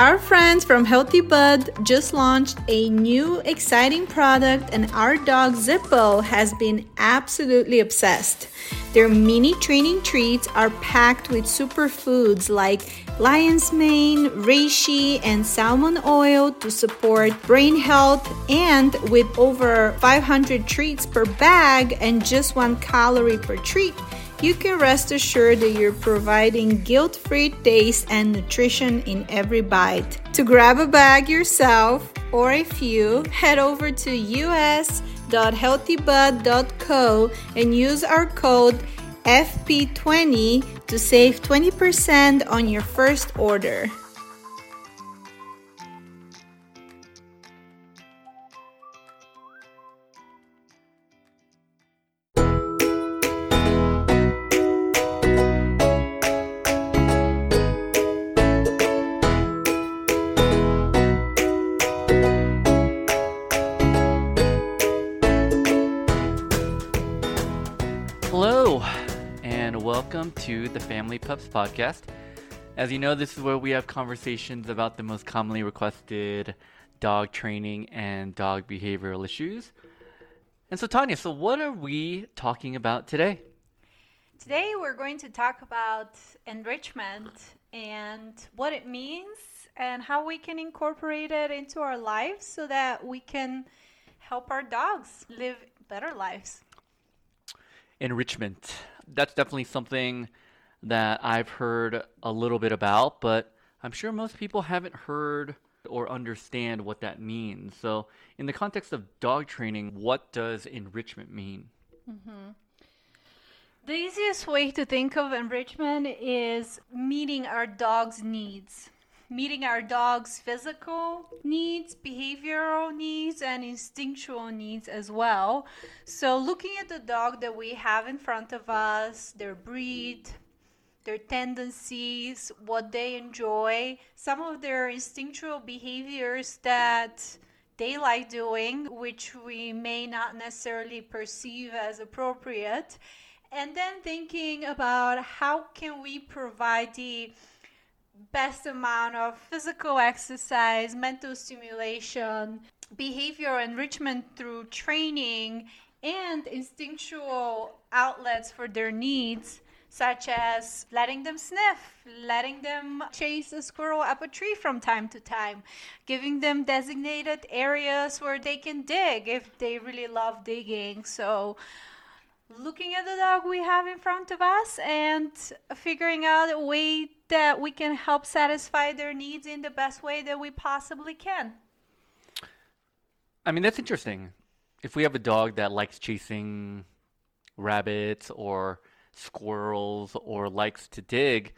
Our friends from Healthy Bud just launched a new exciting product, and our dog Zippo has been absolutely obsessed. Their mini training treats are packed with superfoods like lion's mane, reishi, and salmon oil to support brain health, and with over 500 treats per bag and just one calorie per treat you can rest assured that you're providing guilt free taste and nutrition in every bite. To grab a bag yourself or a few, head over to us.healthybud.co and use our code FP20 to save 20% on your first order. To the Family Pups Podcast. As you know, this is where we have conversations about the most commonly requested dog training and dog behavioral issues. And so, Tanya, so what are we talking about today? Today, we're going to talk about enrichment and what it means and how we can incorporate it into our lives so that we can help our dogs live better lives. Enrichment that's definitely something that I've heard a little bit about, but I'm sure most people haven't heard or understand what that means. So, in the context of dog training, what does enrichment mean? Mm-hmm. The easiest way to think of enrichment is meeting our dog's needs meeting our dog's physical needs, behavioral needs, and instinctual needs as well. So, looking at the dog that we have in front of us, their breed, their tendencies, what they enjoy, some of their instinctual behaviors that they like doing, which we may not necessarily perceive as appropriate. And then thinking about how can we provide the best amount of physical exercise, mental stimulation, behavior enrichment through training, and instinctual outlets for their needs, such as letting them sniff, letting them chase a squirrel up a tree from time to time, giving them designated areas where they can dig if they really love digging. So, looking at the dog we have in front of us and figuring out a way that we can help satisfy their needs in the best way that we possibly can. I mean, that's interesting. If we have a dog that likes chasing rabbits or squirrels or likes to dig,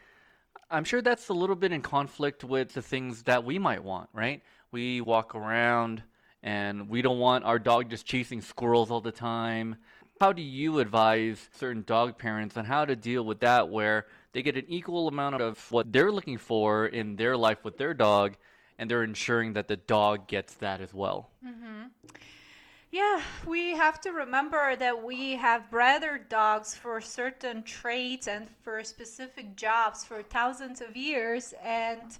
I'm sure that's a little bit in conflict with the things that we might want, right? We walk around and we don't want our dog just chasing squirrels all the time. How do you advise certain dog parents on how to deal with that where they get an equal amount of what they're looking for in their life with their dog and they're ensuring that the dog gets that as well? Mm-hmm. Yeah, we have to remember that we have bred our dogs for certain traits and for specific jobs for thousands of years. And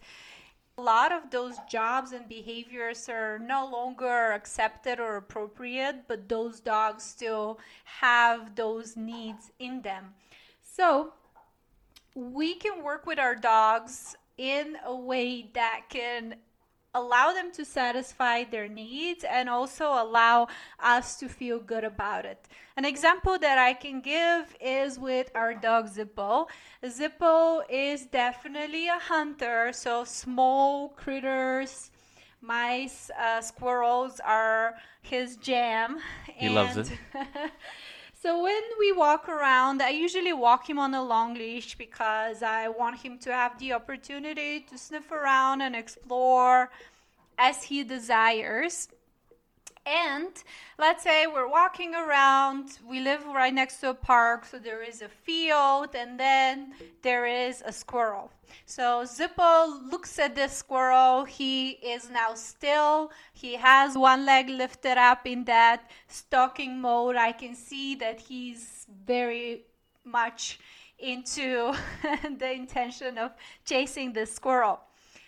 a lot of those jobs and behaviors are no longer accepted or appropriate, but those dogs still have those needs in them. So we can work with our dogs in a way that can allow them to satisfy their needs and also allow us to feel good about it. An example that I can give is with our dog Zippo. Zippo is definitely a hunter, so small critters, mice, uh, squirrels are his jam. He and loves it. So when we walk around, I usually walk him on a long leash because I want him to have the opportunity to sniff around and explore as he desires. And let's say we're walking around, we live right next to a park, so there is a field, and then there is a squirrel. So Zippo looks at the squirrel. He is now still. He has one leg lifted up in that stalking mode. I can see that he's very much into the intention of chasing the squirrel.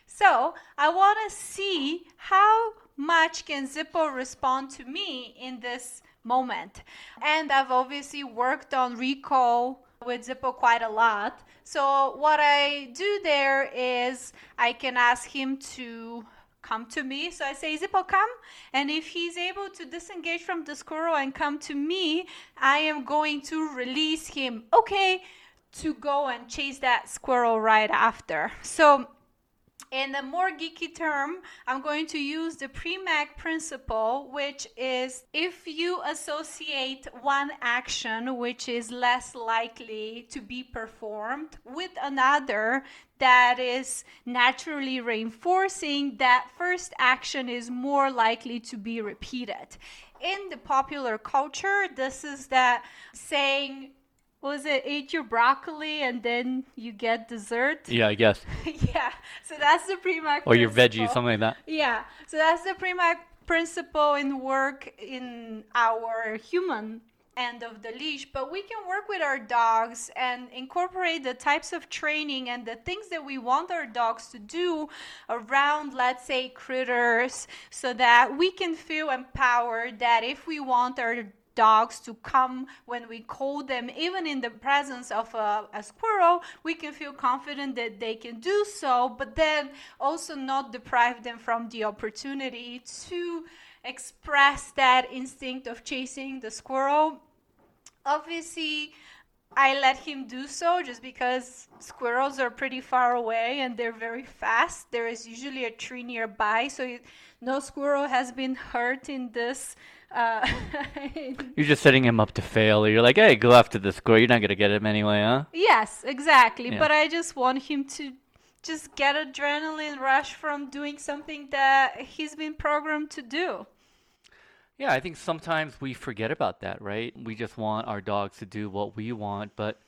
So I want to see how much can Zippo respond to me in this moment. And I've obviously worked on recall with Zippo quite a lot. So what I do there is I can ask him to come to me. So I say, Zippo, come. And if he's able to disengage from the squirrel and come to me, I am going to release him. Okay, to go and chase that squirrel right after. So in a more geeky term, I'm going to use the Premack principle, which is if you associate one action which is less likely to be performed with another that is naturally reinforcing, that first action is more likely to be repeated. In the popular culture, this is that saying was it eat your broccoli and then you get dessert? Yeah, I guess. yeah. So that's the Premack. Or your veggie, something like that. Yeah. So that's the Premack principle in work in our human end of the leash, but we can work with our dogs and incorporate the types of training and the things that we want our dogs to do around, let's say, critters, so that we can feel empowered that if we want our dogs to come when we call them, even in the presence of a, a, squirrel, we can feel confident that they can do so, but then also not deprive them from the opportunity to express that instinct of chasing the squirrel. Obviously, I let him do so just because squirrels are pretty far away and they're very fast. There is usually a tree nearby, so no squirrel has been hurt in this uh, You're just setting him up to fail. You're like, hey, go after the squirrel. You're not gonna get him anyway, huh? Yes, exactly. Yeah. But I just want him to just get adrenaline rush from doing something that he's been programmed to do. Yeah, I think sometimes we forget about that, right? We just want our dogs to do what we want, but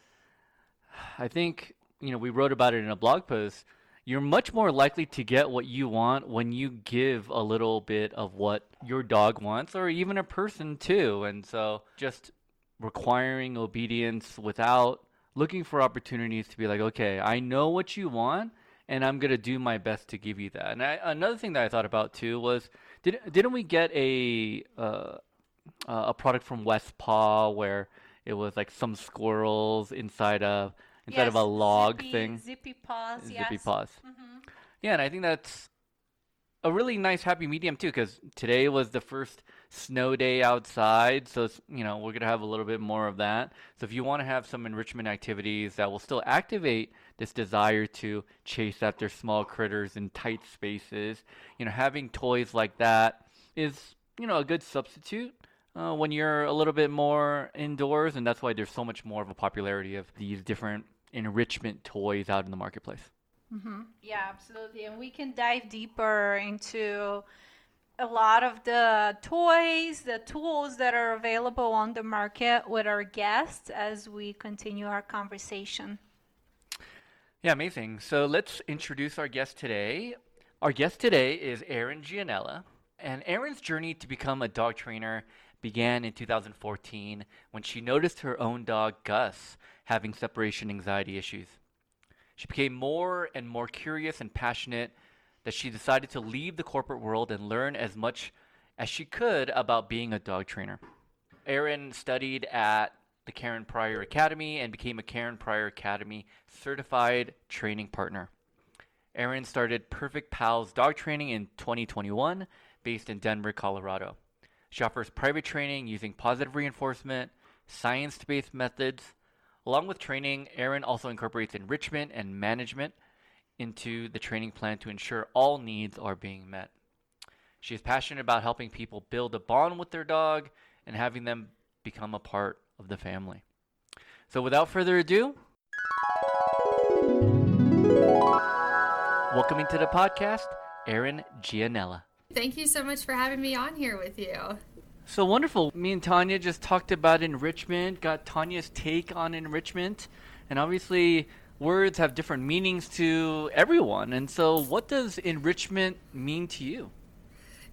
I think, you know, we wrote about it in a blog post you're much more likely to get what you want when you give a little bit of what your dog wants or even a person too. And so just requiring obedience without looking for opportunities to be like, okay, I know what you want and I'm going to do my best to give you that. And I, another thing that I thought about too was did, didn't we get a uh, a product from West Paw where it was like some squirrels inside a instead yes, of a log zippy, thing. Zippy paws. Zippy yes. paws. Mm-hmm. Yeah, and I think that's a really nice happy medium too, because today was the first snow day outside, so you know we're gonna have a little bit more of that. So if you want to have some enrichment activities that will still activate this desire to chase after small critters in tight spaces, you know, having toys like that is you know a good substitute. Uh, when you're a little bit more indoors, and that's why there's so much more of a popularity of these different enrichment toys out in the marketplace. Mm-hmm. Yeah, absolutely. And we can dive deeper into a lot of the toys, the tools that are available on the market with our guests as we continue our conversation. Yeah, amazing. So let's introduce our guest today. Our guest today is Erin Gianella. And Erin's journey to become a dog trainer began in 2014 when she noticed her own dog, Gus, having separation anxiety issues. She became more and more curious and passionate that she decided to leave the corporate world and learn as much as she could about being a dog trainer. Erin studied at the Karen Pryor Academy and became a Karen Pryor Academy certified training partner. Erin started Perfect Pals Dog Training in 2021, based in Denver, Colorado. She offers private training using positive reinforcement, science based methods, Along with training, Erin also incorporates enrichment and management into the training plan to ensure all needs are being met. She is passionate about helping people build a bond with their dog and having them become a part of the family. So, without further ado, welcoming to the podcast, Erin Gianella. Thank you so much for having me on here with you. So wonderful. Me and Tanya just talked about enrichment, got Tanya's take on enrichment, and obviously words have different meanings to everyone. And so, what does enrichment mean to you?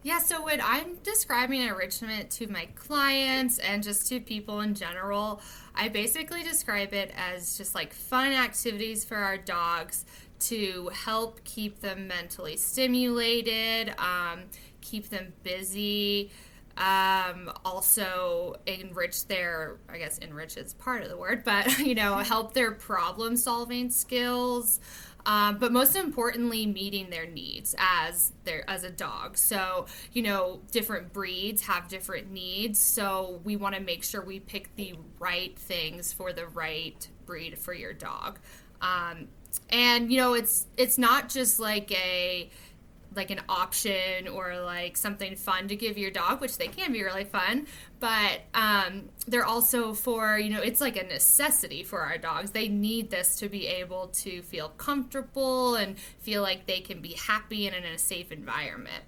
Yeah, so when I'm describing enrichment to my clients and just to people in general, I basically describe it as just like fun activities for our dogs to help keep them mentally stimulated, um, keep them busy. Um, also enrich their, I guess enrich is part of the word, but you know, help their problem solving skills. Um, but most importantly, meeting their needs as their as a dog. So you know, different breeds have different needs. So we want to make sure we pick the right things for the right breed for your dog. Um, and you know, it's it's not just like a like an option or like something fun to give your dog, which they can be really fun. But um, they're also for, you know, it's like a necessity for our dogs. They need this to be able to feel comfortable and feel like they can be happy and in a safe environment.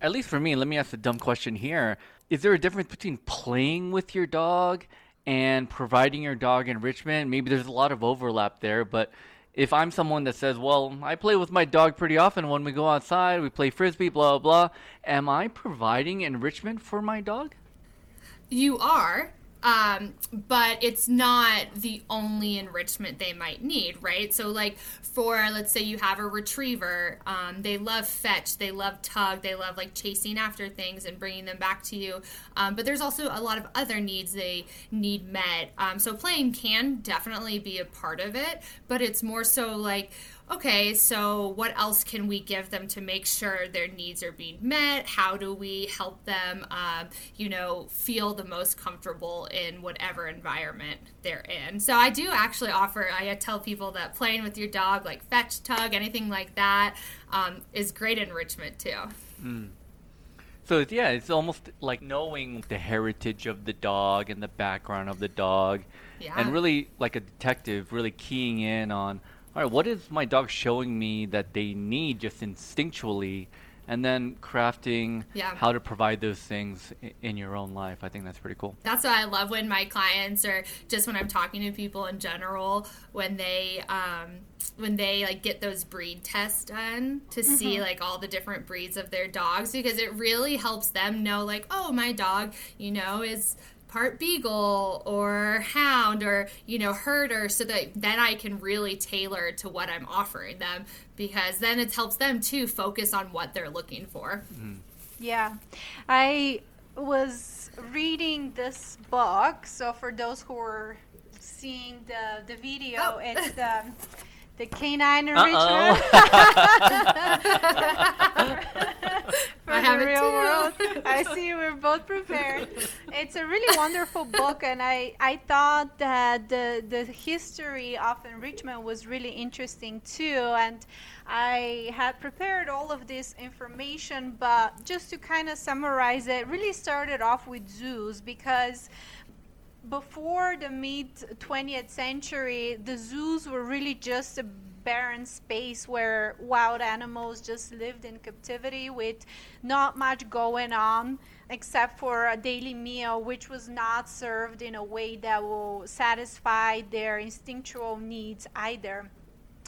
At least for me, let me ask a dumb question here. Is there a difference between playing with your dog and providing your dog enrichment? Maybe there's a lot of overlap there, but if I'm someone that says, well, I play with my dog pretty often when we go outside, we play frisbee, blah, blah, am I providing enrichment for my dog? You are. Um, but it's not the only enrichment they might need, right? So, like for let's say you have a retriever, um, they love fetch, they love tug, they love like chasing after things and bringing them back to you. Um, but there's also a lot of other needs they need met. Um, so, playing can definitely be a part of it, but it's more so like okay, so what else can we give them to make sure their needs are being met? How do we help them, um, you know, feel the most comfortable in whatever environment they're in? So I do actually offer, I tell people that playing with your dog, like fetch, tug, anything like that, um, is great enrichment too. Mm. So yeah, it's almost like knowing the heritage of the dog and the background of the dog, yeah. and really like a detective, really keying in on all right, what is my dog showing me that they need just instinctually? And then crafting yeah. how to provide those things in your own life. I think that's pretty cool. That's what I love when my clients or just when I'm talking to people in general, when they, um, when they like get those breed tests done to mm-hmm. see like all the different breeds of their dogs because it really helps them know like oh my dog you know is part beagle or hound or you know herder so that then i can really tailor to what i'm offering them because then it helps them to focus on what they're looking for mm. yeah i was reading this book so for those who are seeing the the video oh. it's the the canine enrichment for the real world. I see we're both prepared. It's a really wonderful book, and I, I thought that the the history of enrichment was really interesting too. And I had prepared all of this information, but just to kind of summarize it, really started off with zoos because before the mid 20th century, the zoos were really just a barren space where wild animals just lived in captivity with not much going on except for a daily meal which was not served in a way that will satisfy their instinctual needs either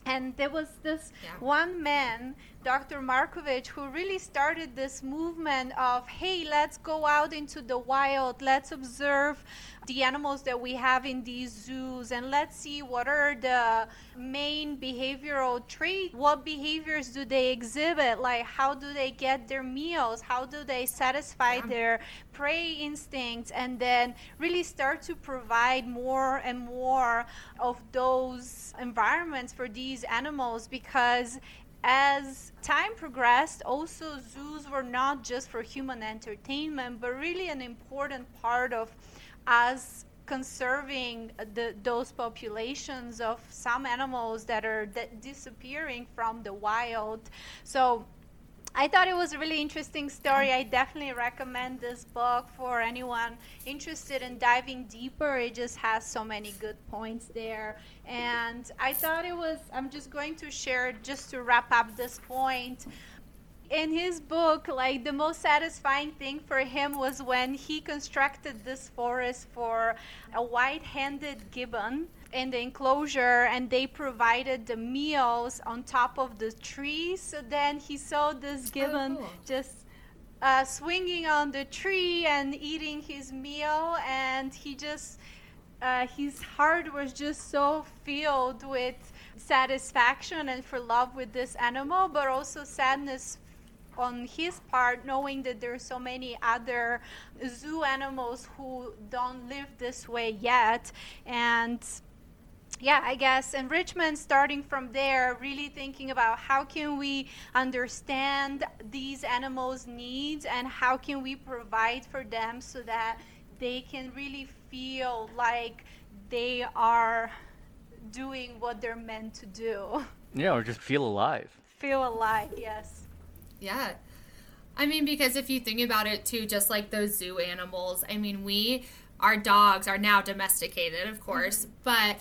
and there was this yeah. one man Dr. Markowitz, who really started this movement of, hey, let's go out into the wild, let's observe the animals that we have in these zoos, and let's see what are the main behavioral traits. What behaviors do they exhibit? Like, how do they get their meals? How do they satisfy their prey instincts? And then really start to provide more and more of those environments for these animals because as time progressed, also zoos were not just for human entertainment, but really an important part of us conserving the, those populations of some animals that are de- disappearing from the wild. So I thought it was a really interesting story. I definitely recommend this book for anyone interested in diving deeper. It just has so many good points there. And I thought it was, I'm just going to share, just to wrap up this point. In his book, like the most satisfying thing for him was when he constructed this forest for a white handed gibbon in the enclosure and they provided the meals on top of the tree. So then he saw this gibbon oh, cool. just uh, swinging on the tree and eating his meal, and he just uh, his heart was just so filled with satisfaction and for love with this animal, but also sadness on his part, knowing that there are so many other zoo animals who don't live this way yet. And yeah, I guess enrichment starting from there, really thinking about how can we understand these animals' needs and how can we provide for them so that they can really feel like they are doing what they're meant to do. Yeah, or just feel alive. Feel alive, yes. Yeah. I mean, because if you think about it too, just like those zoo animals, I mean, we, our dogs are now domesticated, of course, mm-hmm. but,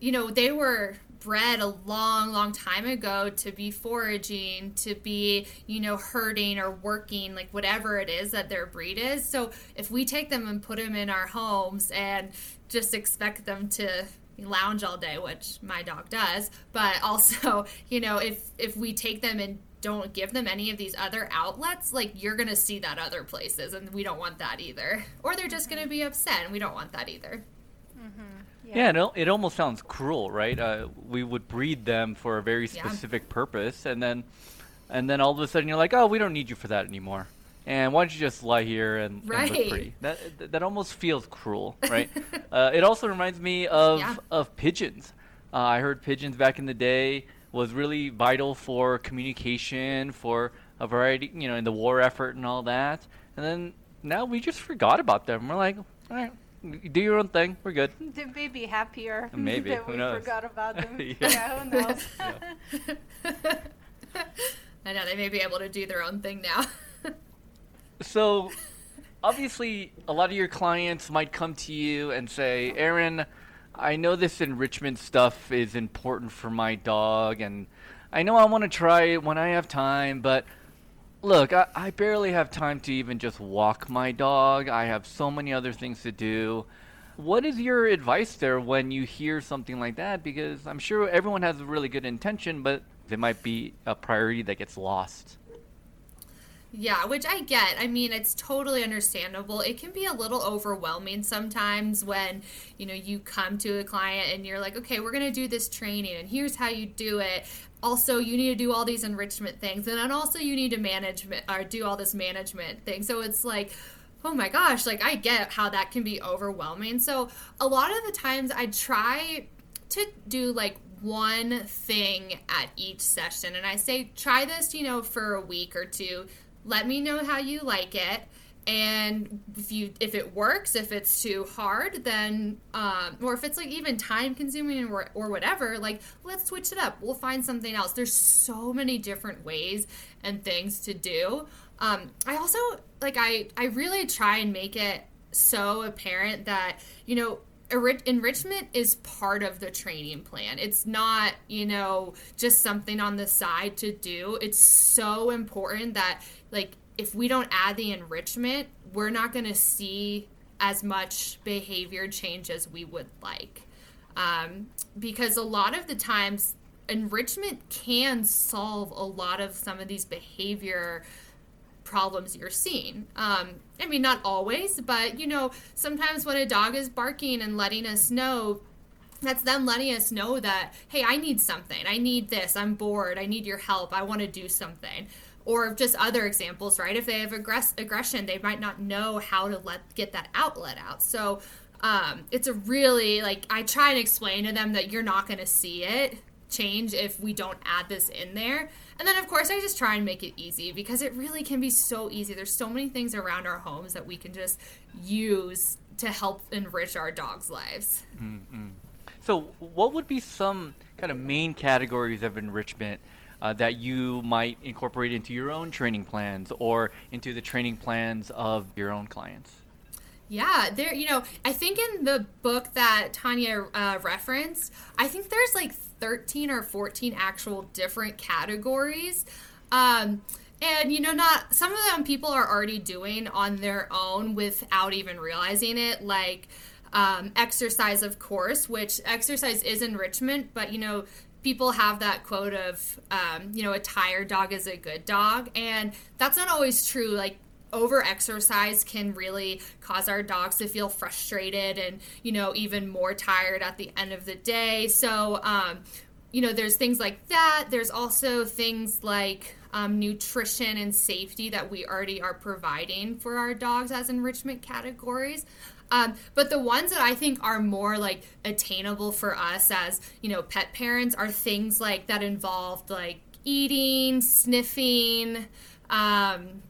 you know, they were bred a long, long time ago to be foraging, to be, you know, herding or working, like whatever it is that their breed is. So if we take them and put them in our homes and just expect them to lounge all day, which my dog does, but also, you know, if if we take them and don't give them any of these other outlets, like you're going to see that other places and we don't want that either. Or they're just going to be upset and we don't want that either. Mm-hmm. Yeah, yeah it, it, almost sounds cruel, right? Uh, we would breed them for a very specific yeah. purpose and then and then all of a sudden you're like, "Oh, we don't need you for that anymore." and why don't you just lie here and, right. and look pretty? That that almost feels cruel, right? uh, it also reminds me of yeah. of pigeons. Uh, I heard pigeons back in the day was really vital for communication, for a variety, you know, in the war effort and all that. And then now we just forgot about them. We're like, all right, do your own thing. We're good. They may be happier. Uh, maybe. that who we knows? forgot about them. yeah. yeah. who knows? I know they may be able to do their own thing now. So, obviously, a lot of your clients might come to you and say, Erin, I know this enrichment stuff is important for my dog, and I know I want to try it when I have time, but look, I, I, barely have time to even just walk my dog. I have so many other things to do. What is your advice there when you hear something like that? Because I'm sure everyone has a really good intention, but it might be a priority that gets lost. Yeah, which I get. I mean, it's totally understandable. It can be a little overwhelming sometimes when, you know, you come to a client and you're like, "Okay, we're going to do this training and here's how you do it." Also, you need to do all these enrichment things and then also you need to manage or do all this management thing. So it's like, oh my gosh, like I get how that can be overwhelming. So, a lot of the times I try to do like one thing at each session and I say try this, you know, for a week or two let me know how you like it and if you if it works if it's too hard then um, or if it's like even time consuming or, or whatever like let's switch it up we'll find something else there's so many different ways and things to do um, i also like i i really try and make it so apparent that you know enrichment is part of the training plan. It's not, you know, just something on the side to do. It's so important that like if we don't add the enrichment, we're not going to see as much behavior change as we would like. Um, because a lot of the times, enrichment can solve a lot of some of these behavior problems you're seeing. Um, I mean, not always, but you know, sometimes when a dog is barking and letting us know that's them letting us know that hey i need something. I need this. I'm bored. I need your help. I want to do something or just other examples, right? If they have aggress- aggression, they might not know how to let get that outlet out. So um, it's a really like I try and explain to them that you're not going to see it change if we don't add this in there. And then of course I just try and make it easy because it really can be so easy. There's so many things around our homes that we can just use to help enrich our dogs' lives. Mm-hmm. So, what would be some kind of main categories of enrichment uh, that you might incorporate into your own training plans or into the training plans of your own clients? Yeah, there. You know, I think in the book that Tanya uh, referenced, I think there's like 13 or 14 actual different categories. Um, and you know, not some of them people are already doing on their own without even realizing it. Like um, exercise, of course, which exercise is enrichment, but you know, people have that quote of, um, you know, a tired dog is a good dog. And that's not always true. Like, over exercise can really cause our dogs to feel frustrated and, you know, even more tired at the end of the day. So, um, you know, there's things like that. There's also things like um, nutrition and safety that we already are providing for our dogs as enrichment categories. Um, but the ones that I think are more like attainable for us as, you know, pet parents are things like that involved like eating, sniffing, um,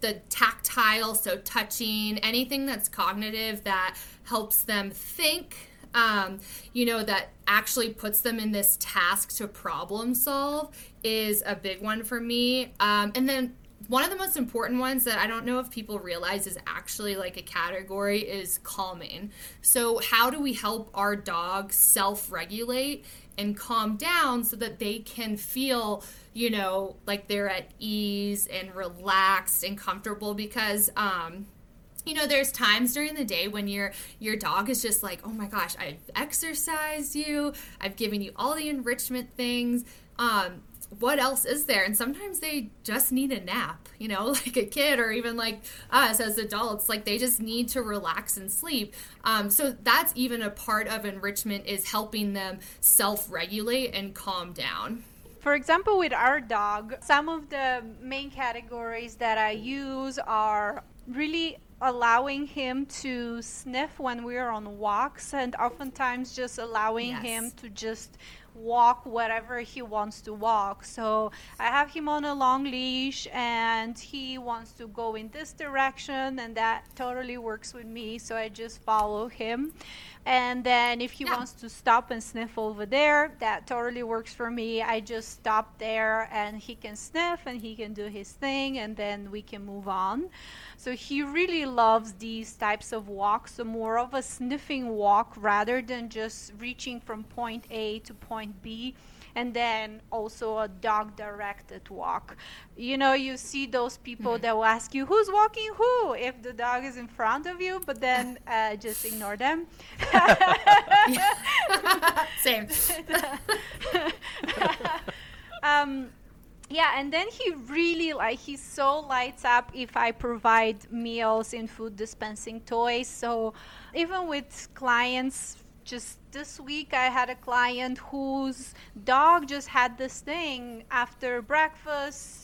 the tactile, so touching, anything that's cognitive that helps them think, um, you know, that actually puts them in this task to problem solve is a big one for me. Um, and then one of the most important ones that I don't know if people realize is actually like a category is calming. So, how do we help our dogs self regulate and calm down so that they can feel, you know, like they're at ease and relaxed and comfortable? Because, um, you know there's times during the day when your your dog is just like oh my gosh i've exercised you i've given you all the enrichment things um what else is there? And sometimes they just need a nap, you know, like a kid or even like us as adults, like they just need to relax and sleep. Um, so that's even a part of enrichment is helping them self regulate and calm down. For example, with our dog, some of the main categories that I use are really allowing him to sniff when we're on walks and oftentimes just allowing yes. him to just walk whatever he wants to walk. So I have him on a long leash and he wants to go in this direction and that totally works with me. So I just follow him. And then if he yeah. wants to stop and sniff over there, that totally works for me. I just stop there and he can sniff and he can do his thing and then we can move on. So he really loves these types of walks, so more of a sniffing walk rather than just reaching from point A to point B and then also a dog directed walk. You know, you see those people mm-hmm. that will ask you, who's walking who? If the dog is in front of you, but then uh, just ignore them. Same. um, yeah and then he really like he so lights up if i provide meals and food dispensing toys so even with clients just this week I had a client whose dog just had this thing. After breakfast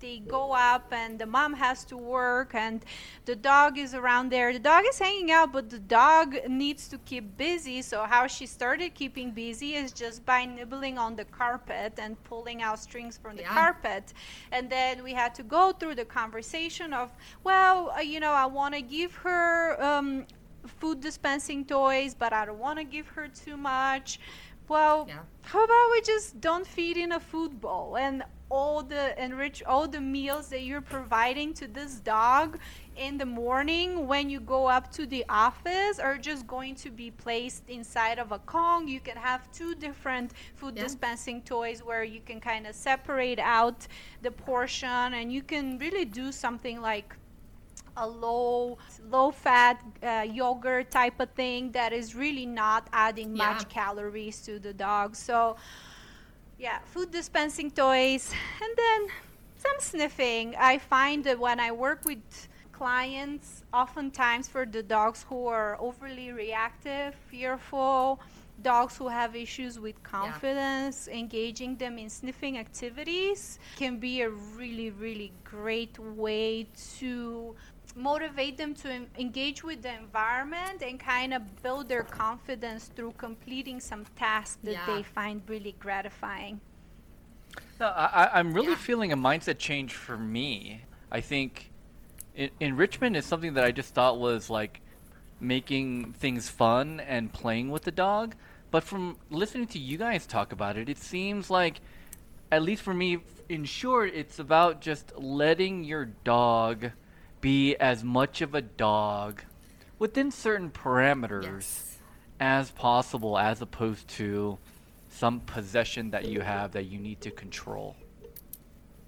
they go up and the mom has to work and the dog is around there. The dog is hanging out but the dog needs to keep busy. So how she started keeping busy is just by nibbling on the carpet and pulling out strings from the yeah. carpet. And then we had to go through the conversation of well uh, you know i want to give her um, food dispensing toys, but I don't want to give her too much. Well, yeah. how about we just don't feed in a food bowl and all the enrich all the meals that you're providing to this dog in the morning when you go up to the office are just going to be placed inside of a Kong. You can have two different food yeah. dispensing toys where you can kind of separate out the portion and you can really do something like a low low fat uh, yogurt type of thing that is really not adding yeah. much calories to the dog so yeah food dispensing toys and then some sniffing i find that when i work with clients oftentimes for the dogs who are overly reactive fearful dogs who have issues with confidence, yeah. engaging them in sniffing activities can be a really, really great way to motivate them to engage with the environment and kind of build their confidence through completing some tasks that yeah. they find really gratifying. No, I, am really yeah. feeling a mindset change for me. I think enrichment is something that I just thought was like making things fun and playing with the dog. But from listening to you guys talk about it, it seems like, at least for me, in short, it's about just letting your dog be as much of a dog within certain parameters yes. as possible, as opposed to some possession that you have that you need to control.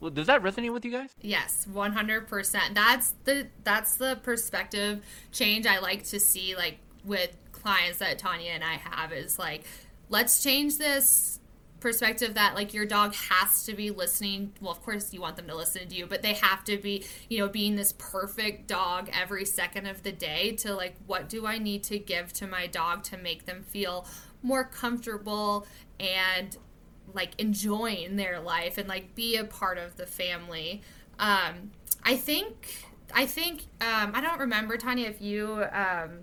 Well, does that resonate with you guys? Yes, one hundred percent. That's the that's the perspective change I like to see, like with clients that Tanya and I have is like, let's change this perspective that like your dog has to be listening well of course you want them to listen to you but they have to be you know being this perfect dog every second of the day to like what do i need to give to my dog to make them feel more comfortable and like enjoying their life and like be a part of the family? Um i think i think um i don't remember tanya if you um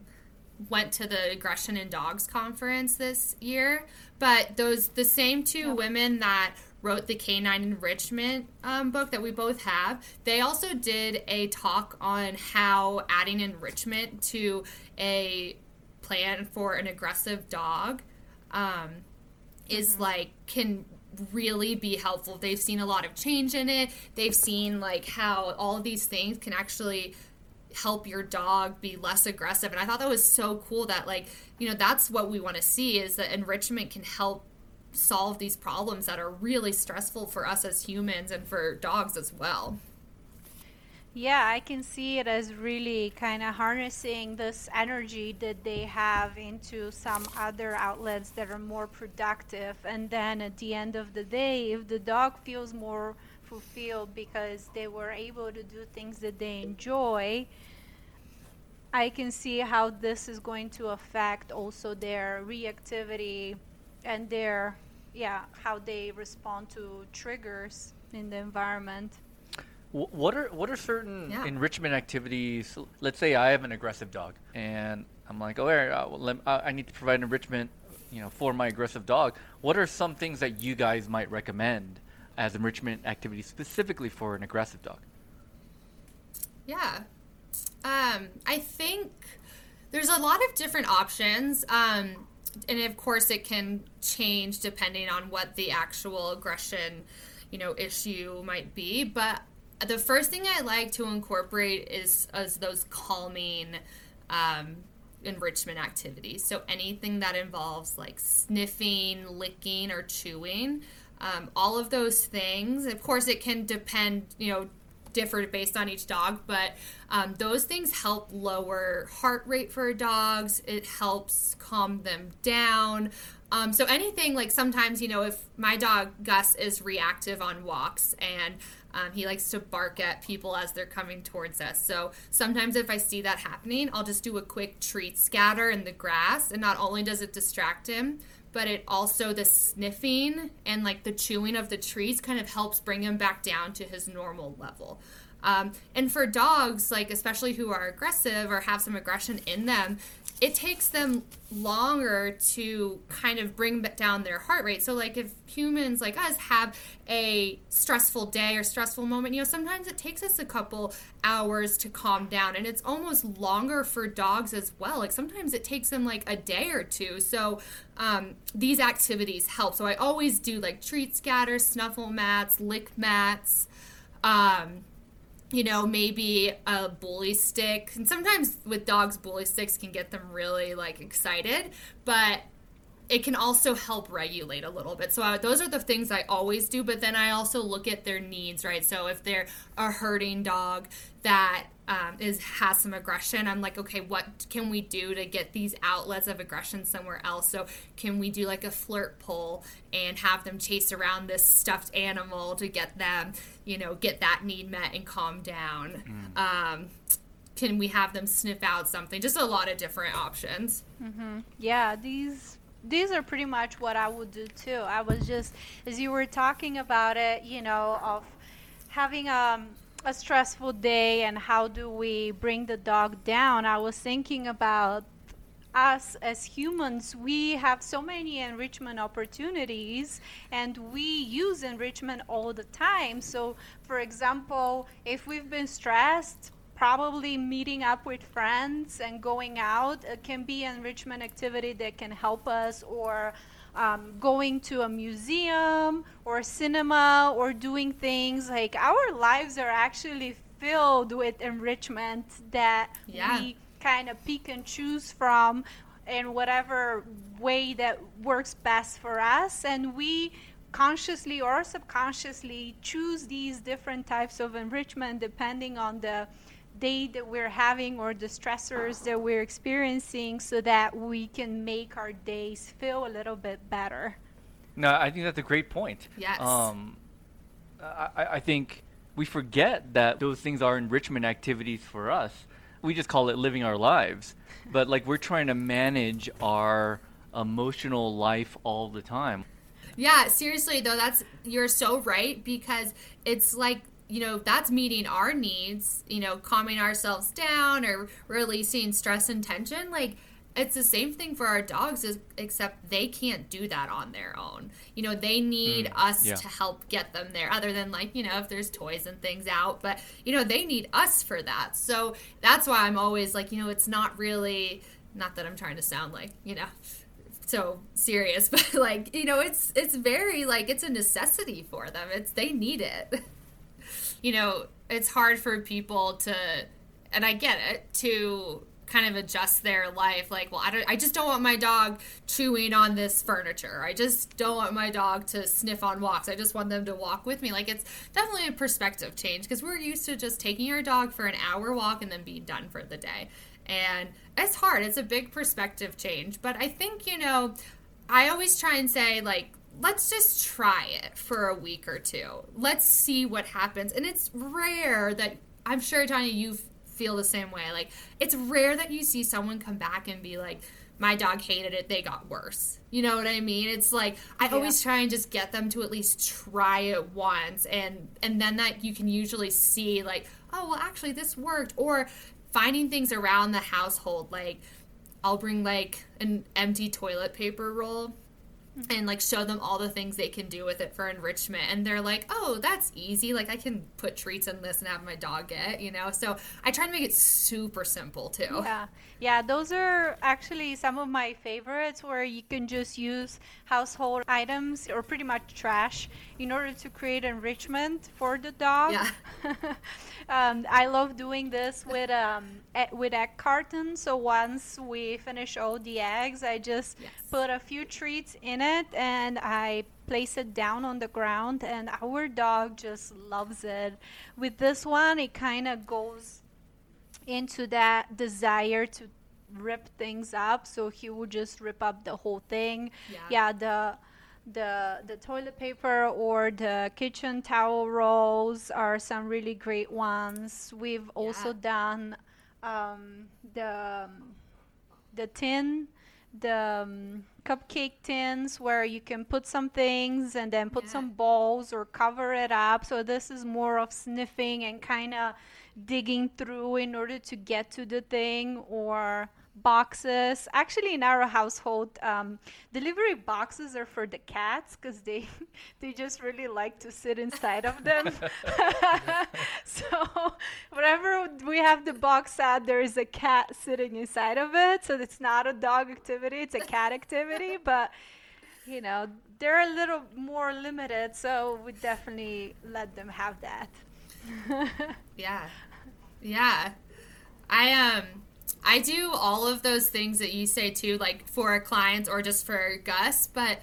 went to the aggression in dogs conference this year but those the same two yep. women that wrote the canine enrichment um, book that we both have they also did a talk on how adding enrichment to a plan for an aggressive dog um, is mm-hmm. like can really be helpful they've seen a lot of change in it they've seen like how all these things can actually help your dog be less aggressive. And i thought that was so cool that like you know that's what we want to see is that enrichment can help solve these problems that are really stressful for us as humans and for dogs as well. Yeah i can see it as really kind of harnessing this energy that they have into some other outlets that are more productive. And then at the end of the day if the dog feels more fulfilled because they were able to do things that they enjoy I can see how this is going to affect also their reactivity and their yeah how they respond to triggers in the environment. What are what are certain yeah. enrichment activities? Let's say I have an aggressive dog, and I'm like, oh, uh, uh, I need to provide enrichment, you know, for my aggressive dog. What are some things that you guys might recommend as enrichment activities specifically for an aggressive dog? Yeah, um, I think there's a lot of different options. Um, and of course, it can change depending on what the actual aggression, you know, issue might be. But the first thing I like to incorporate is, is those calming um, enrichment activities. So anything that involves like sniffing, licking, or chewing. Um, all of those things. Of course, it can depend, you know, differ based on each dog, but um, those things help lower heart rate for dogs. It helps calm them down. Um, so anything like sometimes, you know, if my dog Gus is reactive on walks and um, he likes to bark at people as they're coming towards us. So sometimes if I see that happening, I'll just do a quick treat scatter in the grass, and not only does it distract him, but it also the sniffing and like the chewing of the trees kind of helps bring him back down to his normal level. Um, and for dogs, like especially who are aggressive or have some aggression in them, it takes them longer to kind of bring down their heart rate. So, like if humans like us have a stressful day or stressful moment, you know, sometimes it takes us a couple hours to calm down, and it's almost longer for dogs as well. Like sometimes it takes them like a day or two. So, um, these activities help. So, I always do like treat scatter, snuffle mats, lick mats. Um, you know, maybe a bully stick. And sometimes with dogs, bully sticks can get them really like excited, but it can also help regulate a little bit. So uh, those are the things I always do, but then I also look at their needs, right? So if they're a herding dog that um, is has some aggression, I'm like, okay, what can we do to get these outlets of aggression somewhere else? So can we do like a flirt pole and have them chase around this stuffed animal to get them, you know, get that need met and calm down? Mm. Um, can we have them sniff out something? Just a lot of different options. Mm-hmm. Yeah, these these are pretty much what I would do too. I was just as you were talking about it, you know, of having um, a stressful day and how do we bring the dog down. I was thinking about us as humans, we have so many enrichment opportunities and we use enrichment all the time. So, for example, if we've been stressed, probably meeting up with friends and going out. It can be an enrichment activity that can help us or um, going to a museum or cinema or doing things. Like our lives are actually filled with enrichment that yeah. we kind of pick and choose from in whatever way that works best for us. And we consciously or subconsciously choose these different types of enrichment depending on the day that we're having or the stressors that we're experiencing so that we can make our days feel a little bit better. No, I think that's a great point. Yes. Um, I, I think we forget that those things are enrichment activities for us. We just call it living our lives. But like we're trying to manage our emotional life all the time. Yeah, seriously though, that's you're so right because it's like you know that's meeting our needs you know calming ourselves down or releasing stress and tension like it's the same thing for our dogs except they can't do that on their own. You know they need mm, us yeah. to help get them there other than like you know if there's toys and things out but you know they need us for that. So that's why i'm always like you know it's not really not that i'm trying to sound like you know so serious but like you know it's it's very like it's a necessity for them. It's they need it you know it's hard for people to and i get it to kind of adjust their life. Like well I, don't, I just don't want my dog chewing on this furniture. I just don't want my dog to sniff on walks. I just want them to walk with me. Like it's definitely a perspective change because we're used to just taking our dog for an hour walk and then being done for the day. And it's hard. It's a big perspective change. But I think, you know, I always try and say, like, let's just try it for a week or two. Let's see what happens. And it's rare that I'm sure, Tanya, you feel the same way. Like, it's rare that you see someone come back and be like, my dog hated it, they got worse. You know what I mean? It's like I yeah. always try and just get them to at least try it once and and then that you can usually see like, oh, well actually this worked or finding things around the household like I'll bring like an empty toilet paper roll and like show them all the things they can do with it for enrichment. And they're like oh that's easy. Like i can put treats in this and have my dog get you know? So i try to make it super simple too. Yeah. Yeah those are actually some of my favorites where you can just use household items or pretty much trash in order to create enrichment for the dog. Yeah. Um, I love doing this with um, with egg cartons. So once we finish all the eggs, I just yes. Put a few treats in it and I place it down on the ground, and our dog just loves it. With this one, it kind of goes into that desire to rip things up so he will just rip up the whole thing yeah, yeah the the the toilet paper or the kitchen towel rolls are some really great ones. We've yeah. also done um, the the tin, the um, cupcake tins where you can put some things and then put yeah. some balls or cover it up. So this is more of sniffing and kind of digging through in order to get to the thing or boxes. Actually, in our household, um, delivery boxes are for the cats because they they just really like to sit inside of them. so whenever we have the box out, there is a cat sitting inside of it. So it's not a dog activity; it's a cat activity. But you know, they're a little more limited, so we definitely let them have that. yeah, yeah. I um I do all of those things that you say too, like for clients or just for Gus. But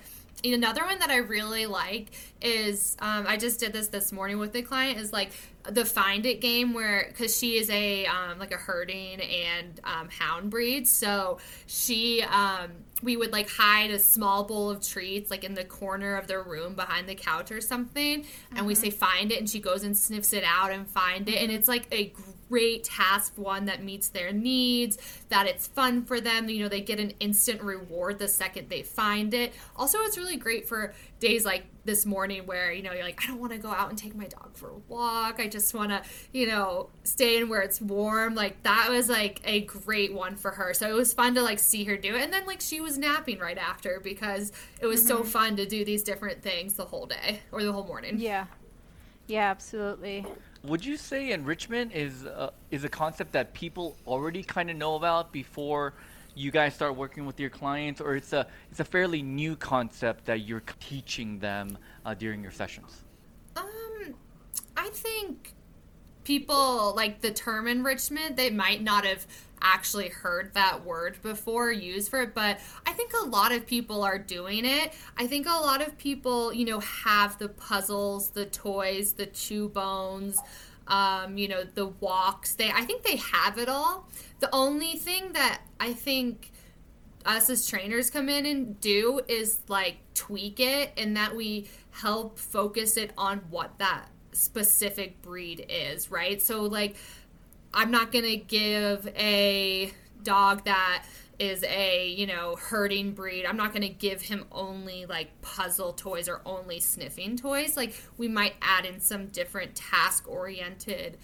another one that I really like is um, I just did this this morning with a client is like the find it game where because she is a um, like a herding and um, hound breed so she um, we would like hide a small bowl of treats like in the corner of the room behind the couch or something mm-hmm. and we mm-hmm. say find it and she goes and sniffs it out and find it and it's like a great task one that meets their needs that it's fun for them you know they get an instant reward the second they find it. Also it's really great for days like this morning where you know you're like i don't want to go out and take my dog for a walk. I just want to you know stay in where it's warm. Like that was like a great one for her. So it was fun to like see her do it. And then like she was napping right after because it was mm-hmm. so fun to do these different things the whole day or the whole morning. Yeah. Yeah absolutely would you say enrichment is uh, is a concept that people already kind of know about before you guys start working with your clients, or it's a it's a fairly new concept that you're teaching them uh, during your sessions? Um, I think people like the term enrichment they might not have actually heard that word before used for it but i think a lot of people are doing it. I think a lot of people you know have the puzzles the toys the chew bones um, you know the walks. They i think they have it all. The only thing that i think us as trainers come in and do is like tweak it and that we help focus it on what that specific breed is, right? So like I'm not going to give a dog that is a you know herding breed. I'm not going to give him only like puzzle toys or only sniffing toys. Like we might add in some different task oriented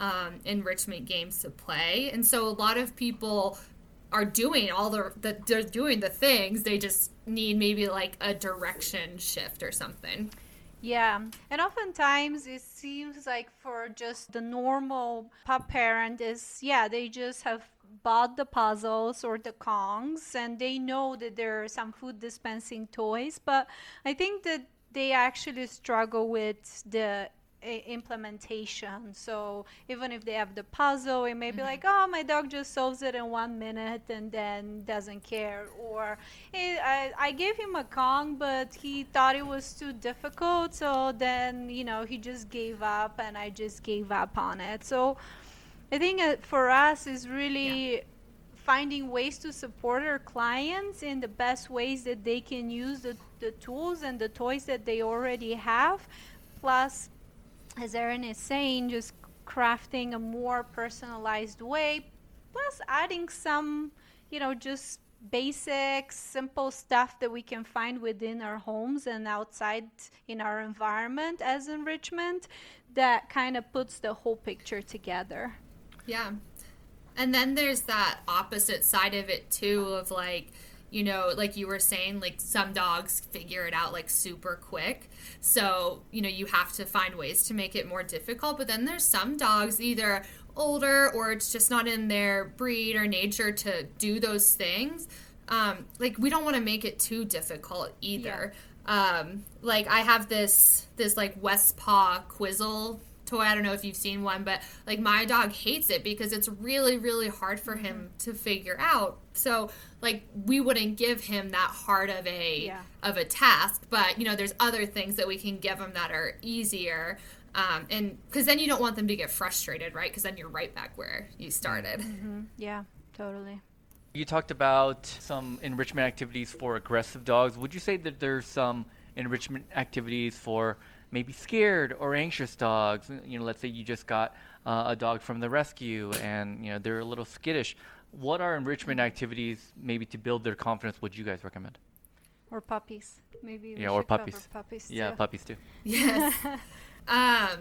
um, enrichment games to play. And so a lot of people are doing all the, the they're doing the things. They just need maybe like a direction shift or something yeah, and oftentimes it seems like for just the normal pup parent is yeah they just have bought the puzzles or the Kongs and they know that there are some food dispensing toys, but I think that they actually struggle with the implementation. So even if they have the puzzle, it may be mm-hmm. like, oh, my dog just solves it in one minute and then doesn't care. Or hey, I, I gave him a Kong, but he thought it was too difficult. So then, you know, he just gave up and I just gave up on it. So I think uh, for us is really. Yeah. Finding ways to support our clients in the best ways that they can use the, the tools and the toys that they already have, plus as Erin is saying, just crafting a more personalized way, plus adding some, you know, just basic, simple stuff that we can find within our homes and outside in our environment as enrichment that kind of puts the whole picture together. Yeah. And then there's that opposite side of it too of like, you know, like you were saying, like some dogs figure it out like super quick. So, you know, you have to find ways to make it more difficult. But then there's some dogs, either older or it's just not in their breed or nature to do those things. Um, like we don't want to make it too difficult either. Yeah. Um, like I have this this like West Paw Qwizl toy. I don't know if you've seen one, but like my dog hates it because it's really, really hard for him to figure out. So like we wouldn't give him that hard of a yeah. of a task, but you know, there's other things that we can give him that are easier. Um, and because then you don't want them to get frustrated, right? Because then you're right back where you started. Mm-hmm. Yeah, totally. You talked about some enrichment activities for aggressive dogs. Would you say that there's some enrichment activities for maybe scared or anxious dogs. You know, let's say you just got uh, a dog from the rescue and you know they're a little skittish. What are enrichment activities maybe to build their confidence? Would you guys recommend? Or puppies, maybe. Yeah, or puppies. puppies yeah, too. puppies too. Yes. um,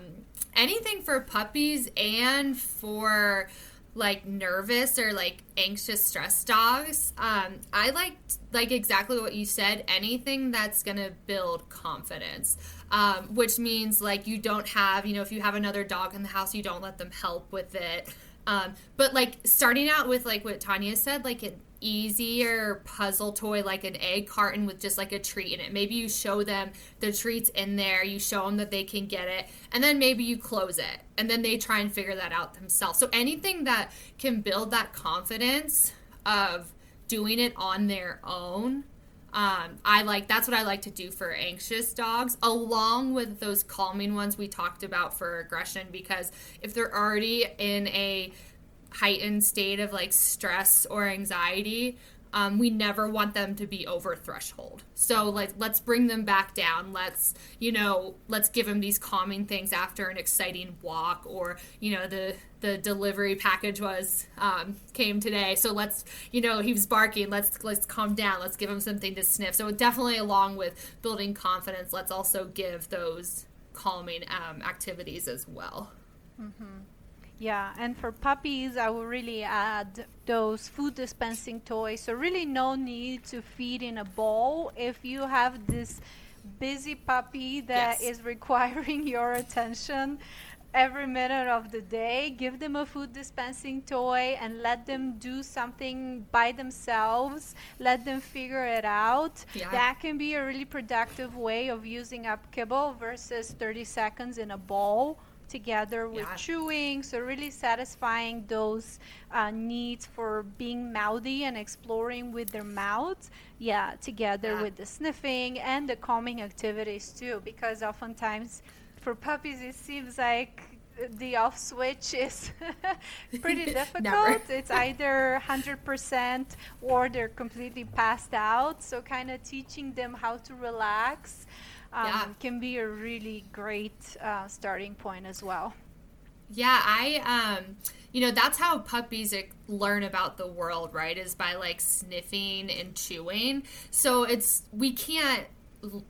anything for puppies and for like nervous or like anxious stress dogs um, i like like exactly what you said anything that's gonna build confidence um, which means like you don't have you know if you have another dog in the house you don't let them help with it. Um, but like starting out with like what tanya said like an easier puzzle toy like an egg carton with just like a treat in it. Maybe you show them the treats in there you show them that they can get it and then maybe you close it and then they try and figure that out themselves. So anything that can build that confidence of doing it on their own um, I like that's what I like to do for anxious dogs, along with those calming ones we talked about for aggression. Because if they're already in a heightened state of like stress or anxiety, um, we never want them to be over threshold. So like let's bring them back down. Let's you know let's give them these calming things after an exciting walk or you know the the delivery package was um, came today. So let's you know he was barking. Let's let's calm down. Let's give him something to sniff. So definitely along with building confidence, let's also give those calming um, activities as well. Mm-hmm. Yeah, and for puppies, I will really add those food dispensing toys. So, really, no need to feed in a bowl. If you have this busy puppy that yes. is requiring your attention every minute of the day, give them a food dispensing toy and let them do something by themselves. Let them figure it out. Yeah. That can be a really productive way of using up kibble versus 30 seconds in a bowl together with yeah. chewing. So really satisfying those uh, needs for being mouthy and exploring with their mouths. Yeah, together yeah. with the sniffing and the calming activities too, because oftentimes for puppies it seems like the off switch is pretty difficult. It's either 100% or they're completely passed out. So, kind of teaching them how to relax um, Yeah. can be a really great uh, starting point as well. Yeah, I um you know, that's how puppies learn about the world, right? Is by like sniffing and chewing. So it's we can't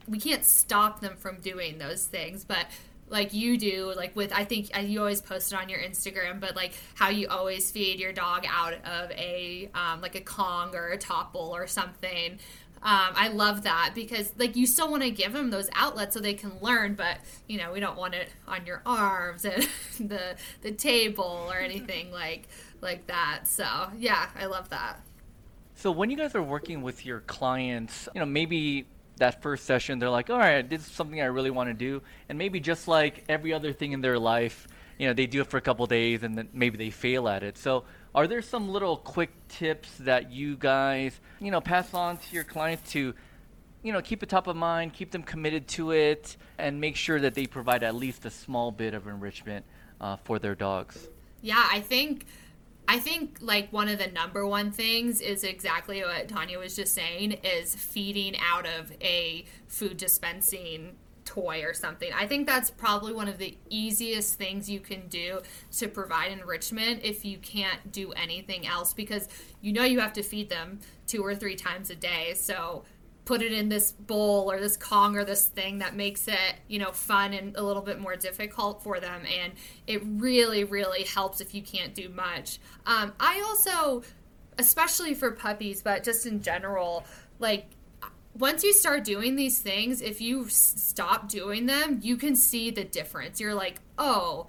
we can't stop them from doing those things, but like you do, like with I think you always post it on your Instagram, but like how you always feed your dog out of a um, like a Kong or a Toppl or something. Um, I love that because like you still want to give them those outlets so they can learn, but you know we don't want it on your arms and the the table or anything like like that. So yeah, I love that. So when you guys are working with your clients, you know, maybe that first session they're like, "All right, this is something I really want to do." And maybe just like every other thing in their life, you know, they do it for a couple days and then maybe they fail at it. So are there some little quick tips that you guys, you know, pass on to your clients to you know, keep it top of mind, keep them committed to it, and make sure that they provide at least a small bit of enrichment uh, for their dogs. Yeah, I think I think like one of the number one things is exactly what Tanya was just saying is feeding out of a food dispensing toy or something. I think that's probably one of the easiest things you can do to provide enrichment if you can't do anything else because you know you have to feed them two or three times a day. So put it in this bowl or this Kong or this thing that makes it, you know, fun and a little bit more difficult for them. And it really, really helps if you can't do much. Um, I also, especially for puppies, but just in general, like, once you start doing these things, if you s- stop doing them, you can see the difference. You're like, oh,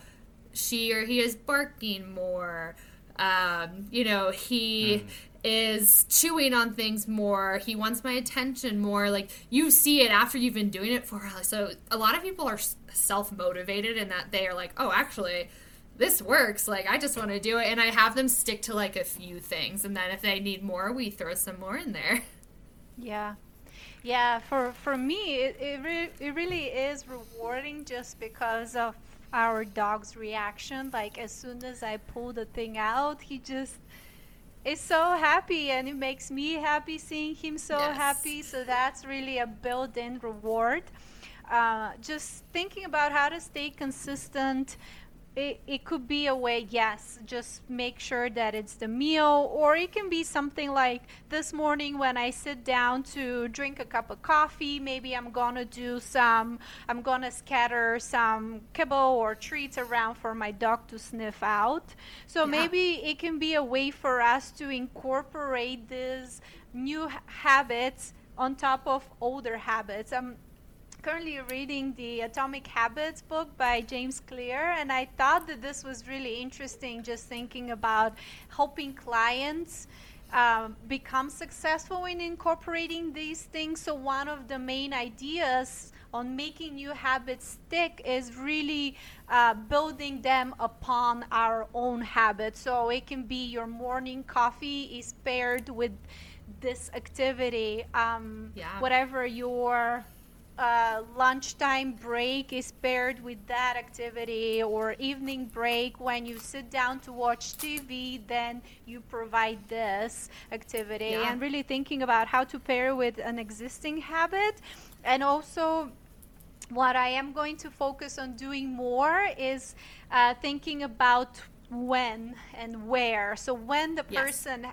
she or he is barking more. Um, you know, he is chewing on things more. He wants my attention more. Like you see it after you've been doing it for a while. So a lot of people are self motivated in that they are like, oh, actually, this works. Like I just want to do it, and I have them stick to like a few things, and then if they need more, we throw some more in there. Yeah. Yeah, for for me, it it, re- it really is rewarding just because of our dog's reaction. Like as soon as I pull the thing out, he just is so happy, and it makes me happy seeing him so Yes. happy. So that's really a built-in reward. Uh, just thinking about how to stay consistent. It, it could be a way, yes, just make sure that it's the meal, or it can be something like this morning when I sit down to drink a cup of coffee, maybe I'm gonna do some, I'm gonna scatter some kibble or treats around for my dog to sniff out. So Yeah. maybe it can be a way for us to incorporate these new ha- habits on top of older habits. I'm currently reading the Atomic Habits book by James Clear, and I thought that this was really interesting just thinking about helping clients. Um, become successful in incorporating these things. So, one of the main ideas on making new habits stick is really uh, building them upon our own habits. So, it can be your morning coffee is paired with this activity, um, Yeah. whatever your uh, lunchtime break is paired with that activity or evening break when you sit down to watch TV then you provide this activity Yeah. and really thinking about how to pair with an existing habit and also what I am going to focus on doing more is uh, thinking about when and where. So when the Yes. person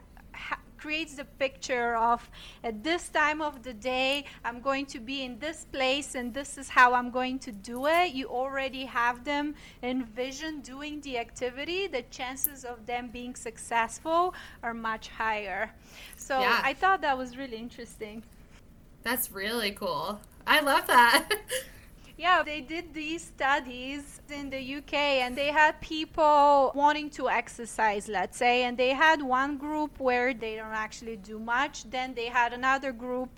creates the picture of at this time of the day I'm going to be in this place and this is how I'm going to do it. You already have them envision doing the activity. The chances of them being successful are much higher. So Yeah. I thought that was really interesting. That's really cool. I love that. Yeah, they did these studies in the UK and they had people wanting to exercise, let's say, and they had one group where they don't actually do much. Then they had another group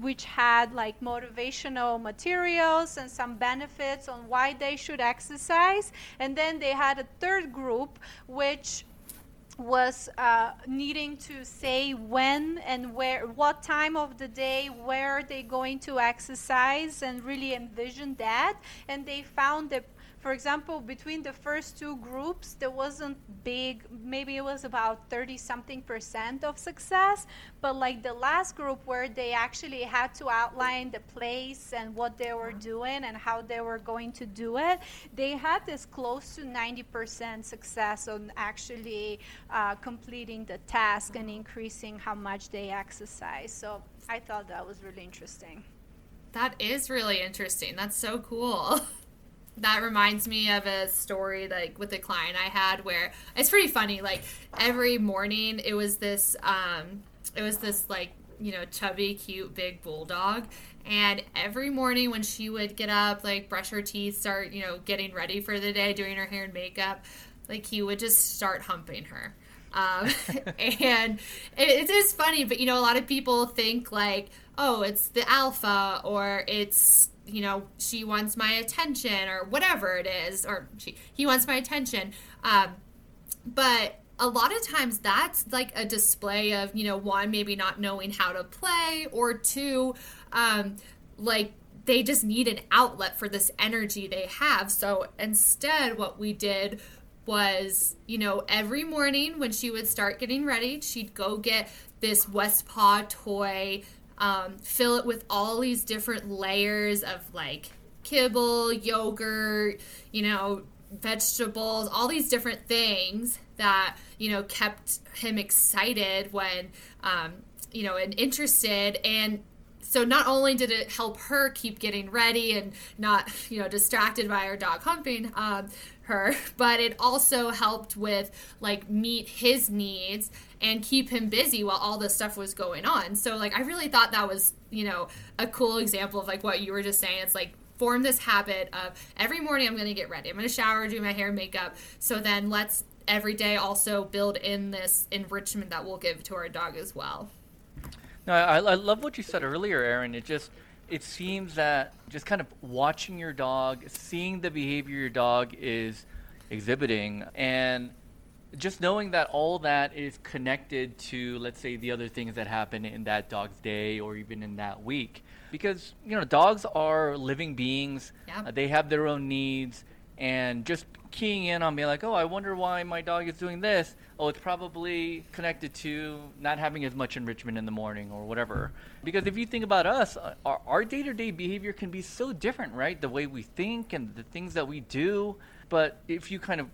which had like motivational materials and some benefits on why they should exercise. And then they had a third group which was uh, needing to say when and where, what time of the day, where they going to exercise, and really envision that. And they found that for example, between the first two groups, there wasn't big, maybe it was about 30 something percent of success. But like the last group where they actually had to outline the place and what they were doing and how they were going to do it, they had this close to 90% success on actually uh, completing the task and increasing how much they exercise. So I thought that was really interesting. That is really interesting. That's so cool. that reminds me of a story like with a client I had where it's pretty funny. Like every morning, it was this, um, it was this like you know chubby, cute, big bulldog, and every morning when she would get up, like brush her teeth, start you know getting ready for the day, doing her hair and makeup, like he would just start humping her. Um, and it, it is funny, but you know, a lot of people think like, oh, it's the alpha or it's you know she wants my attention or whatever it is or she he wants my attention. Um, but a lot of times that's like a display of you know one maybe not knowing how to play or two um, like they just need an outlet for this energy they have. So instead what we did was you know every morning when she would start getting ready she'd go get this west paw toy um, fill it with all these different layers of like kibble, yogurt, you know, vegetables, all these different things that, you know, kept him excited when, um, you know, and interested. And so not only did it help her keep getting ready and not, you know, distracted by her dog humping, um, her, but it also helped with like meet his needs and keep him busy while all this stuff was going on. So like I really thought that was, you know, a cool example of like what you were just saying. It's like form this habit of every morning I'm going to get ready. I'm going to shower, do my hair makeup. So then let's every day also build in this enrichment that we'll give to our dog as well. No, I, I love what you said earlier, Erin. It just it seems that just kind of watching your dog, seeing the behavior your dog is exhibiting, and just knowing that all that is connected to, let's say, the other things that happen in that dog's day or even in that week. Because, you know, dogs are living beings, yeah. uh, they have their own needs, and just keying in on being like, oh, I wonder why my dog is doing this. Oh, it's probably connected to not having as much enrichment in the morning or whatever. Because if you think about us, uh, our day to day behavior can be so different, right? The way we think and the things that we do. But if you kind of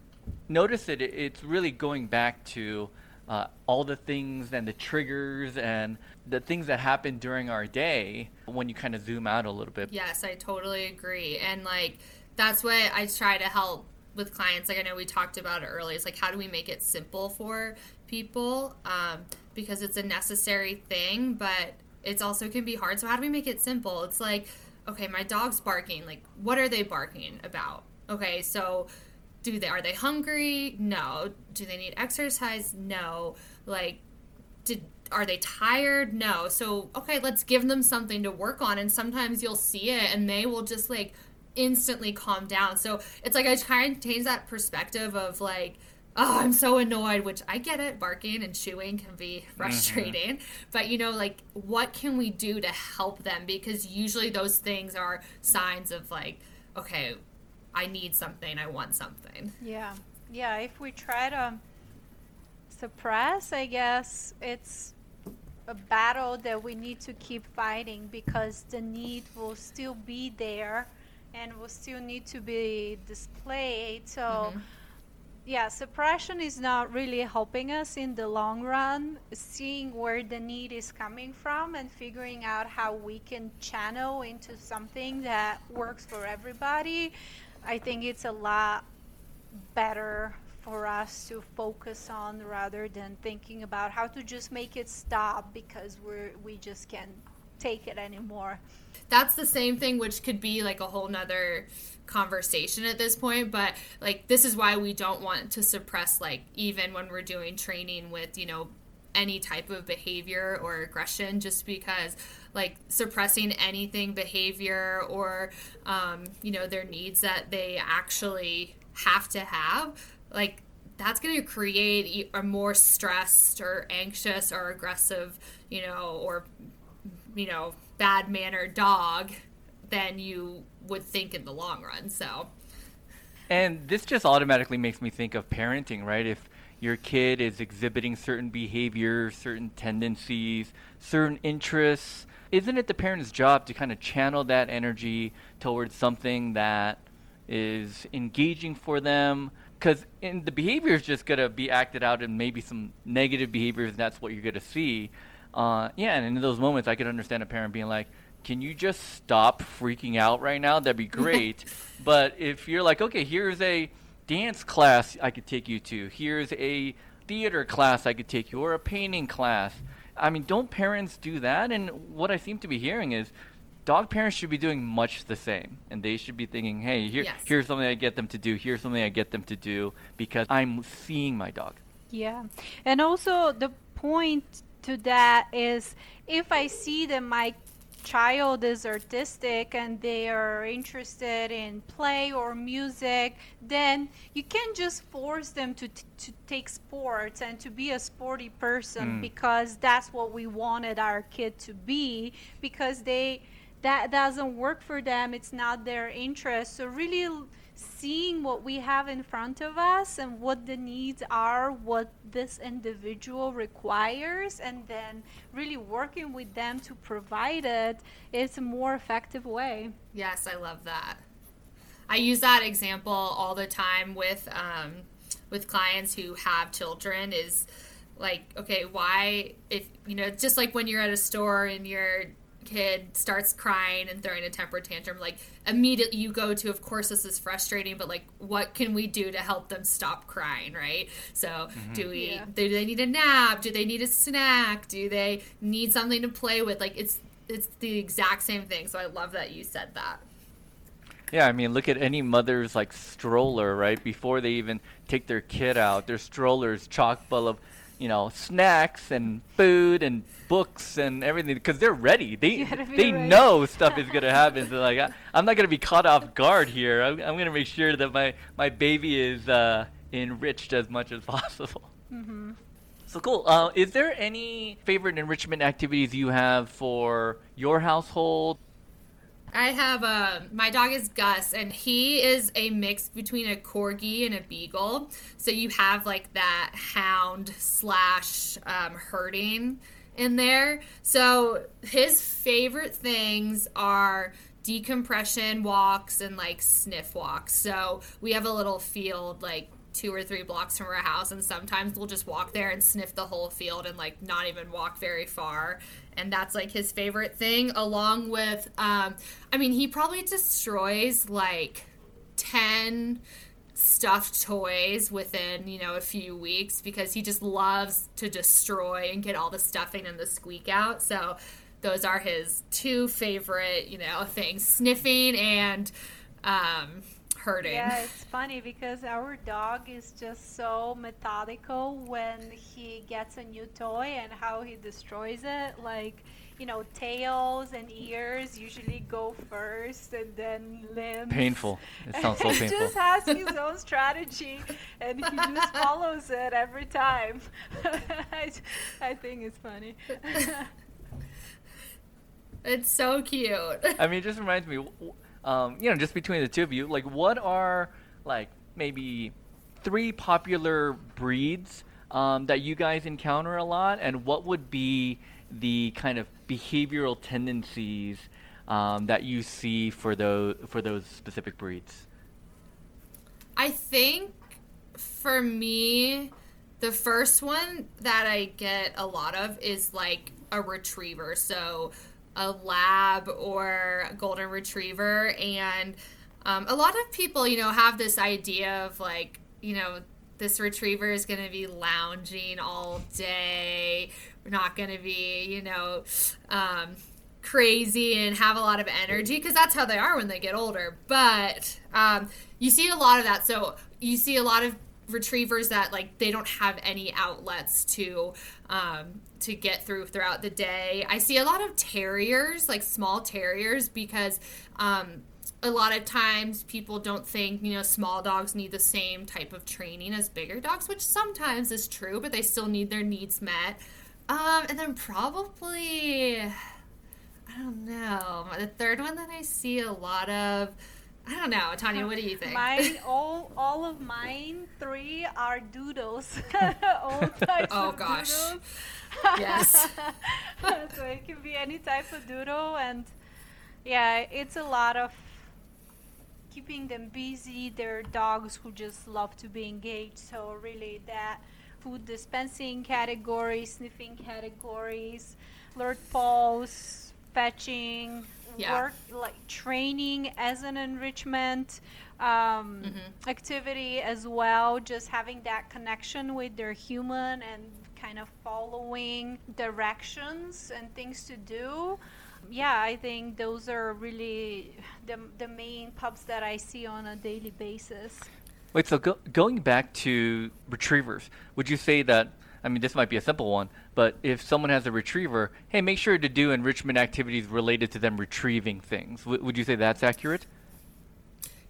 notice it, it's really going back to uh, all the things and the triggers and the things that happen during our day when you kind of zoom out a little bit. Yes, I totally agree. And like, that's what I try to help with clients. Like, I know we talked about it earlier. It's like, how do we make it simple for people? Um, because it's a necessary thing, but it's also can be hard. So, how do we make it simple? It's like, okay, my dog's barking. Like, what are they barking about? Okay, so do they are they hungry? No. Do they need exercise? No. Like, did are they tired? No. So, okay, let's give them something to work on. And sometimes you'll see it and they will just like instantly calm down. So it's like I try and change that perspective of like, oh, I'm so annoyed, which I get it. Barking and chewing can be mm-hmm. frustrating. Mm-hmm. But, you know, like, what can we do to help them? Because usually those things are signs of like, okay, I need something, I want something. Yeah. Yeah. If we try to suppress, I guess it's a battle that we need to keep fighting because the need will still be there and will still need to be displayed. So, mm-hmm. yeah, suppression is not really helping us in the long run. Seeing where the need is coming from and figuring out how we can channel into something that works for everybody, I think it's a lot better for us to focus on rather than thinking about how to just make it stop because we're we just can't take it anymore that's the same thing which could be like a whole nother conversation at this point but like this is why we don't want to suppress like even when we're doing training with you know any type of behavior or aggression just because like suppressing anything behavior or um, you know their needs that they actually have to have like that's going to create a more stressed or anxious or aggressive you know or you know bad mannered dog than you would think in the long run. So. And this just automatically makes me think of parenting, right? If your kid is exhibiting certain behaviors, certain tendencies, certain interests, isn't it the parent's job to kind of channel that energy towards something that is engaging for them? Because the behavior is just gonna be acted out, and maybe some negative behaviors, and that's what you're gonna see. Uh, yeah, and in those moments, I could understand a parent being like, can you just stop freaking out right now? That'd be great. but if you're like, okay, here's a dance class I could take you to, here's a theater class I could take you, or a painting class. I mean, don't parents do that? And what I seem to be hearing is dog parents should be doing much the same. And they should be thinking, hey, here, Yes. here's something I get them to do, here's something I get them to do because I'm seeing my dog. Yeah. And also the point to that is if I see that my child is artistic and they are interested in play or music, then you can't just force them to, t- to take sports and to be a sporty person Mm. because that's what we wanted our kid to be because they that doesn't work for them it's not their interest so really seeing what we have in front of us and what the needs are what this individual requires and then really working with them to provide it, is a more effective way Yes, I love that. I use that example all the time with um, with clients who have children. Is like, okay, why if you know, just like when you're at a store and your kid starts crying and throwing a temper tantrum, like immediately you go to, of course, this is frustrating, but like, what can we do to help them stop crying, right? So, mm-hmm. do we? Yeah. Do they need a nap? Do they need a snack? Do they need something to play with? Like, it's it's the exact same thing. So I love that you said that. Yeah, I mean, look at any mother's like stroller, right? Before they even take their kid out, their stroller's chock full of, you know, snacks and food and books and everything because they're ready. They be they ready. know stuff is gonna happen. So like, I, I'm not gonna be caught off guard here. I'm, I'm gonna make sure that my my baby is uh, enriched as much as possible. hmm So cool. Uh, is there any favorite enrichment activities you have for your household? I have uh, my dog is Gus, and he is a mix between a corgi and a beagle. So you have like that hound slash um, herding in there. So his favorite things are decompression walks and like sniff walks. So we have a little field like two or three blocks from our house and sometimes we'll just walk there and sniff the whole field and like not even walk very far. And that's like his favorite thing along with um i mean he probably destroys like 10 stuffed toys within you know a few weeks because he just loves to destroy and get all the stuffing and the squeak out. So those are his two favorite you know things sniffing and um hurting Yeah, it's funny because our dog is just so methodical when he gets a new toy and how he destroys it. Like, you know, tails and ears usually go first and then limbs. Painful. It sounds so painful. he just has his own strategy and he just follows it every time. I, I think it's funny. it's so cute I mean, it just reminds me, w- um, you know, just between the two of you, like, what are like maybe three popular breeds um, that you guys encounter a lot, and what would be the kind of behavioral tendencies um, that you see for those for those specific breeds? I think for me, the first one that I get a lot of is like a retriever. So a lab or a golden retriever. And um, a lot of people, you know, have this idea of like, you know, this retriever is going to be lounging all day. We're not going to be, you know, um, crazy and have a lot of energy because that's how they are when they get older. But um, you see a lot of that. So you see a lot of retrievers that like they don't have any outlets to um, to get through throughout the day. I see a lot of terriers, like small terriers, because um, a lot of times people don't think you know small dogs need the same type of training as bigger dogs, which sometimes is true, but they still need their needs met. Um, and then probably I don't know. The third one that I see a lot of I don't know, Tanya. What do you think? Mine, all, all of mine, three are doodles. all oh, types Oh, of gosh. doodles. Yes. so it can be any type of doodle, and yeah, it's a lot of keeping them busy. They're dogs who just love to be engaged. So really, that food dispensing category, sniffing categories, alert paws, fetching, Yeah. work like training as an enrichment um, Mhm. activity as well. Just having that connection with their human and kind of following directions and things to do. Yeah, I think those are really the, the main pups that I see on a daily basis. Wait, so go, going back to retrievers, would you say that? I mean, this might be a simple one, but if someone has a retriever, hey, make sure to do enrichment activities related to them retrieving things. W- would you say that's accurate?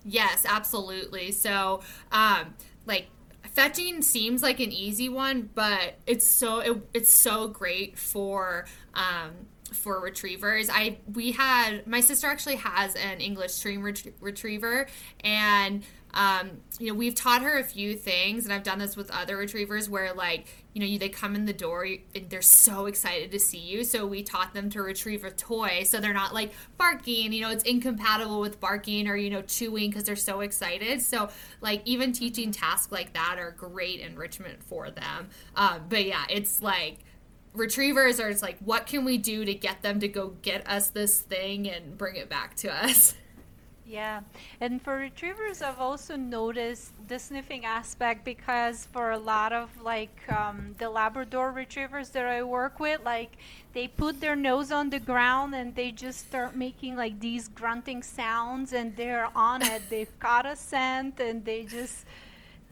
Yes, absolutely. So, um, like fetching seems like an easy one, but it's so it, it's so great for um, for retrievers. I we had my sister actually has an English cream ret- retriever, and um, you know we've taught her a few things, and I've done this with other retrievers where like you know you, they come in the door and they're so excited to see you. So we taught them to retrieve a toy, so they're not like barking. You know it's incompatible with barking or you know chewing because they're so excited. So like even teaching tasks like that are great enrichment for them. Um, but yeah, it's like retrievers are just like what can we do to get them to go get us this thing and bring it back to us Yeah, and for retrievers, I've also noticed the sniffing aspect because for a lot of like um, the Labrador retrievers that I work with, like they put their nose on the ground and they just start making like these grunting sounds and they're on it. They've caught a scent and they just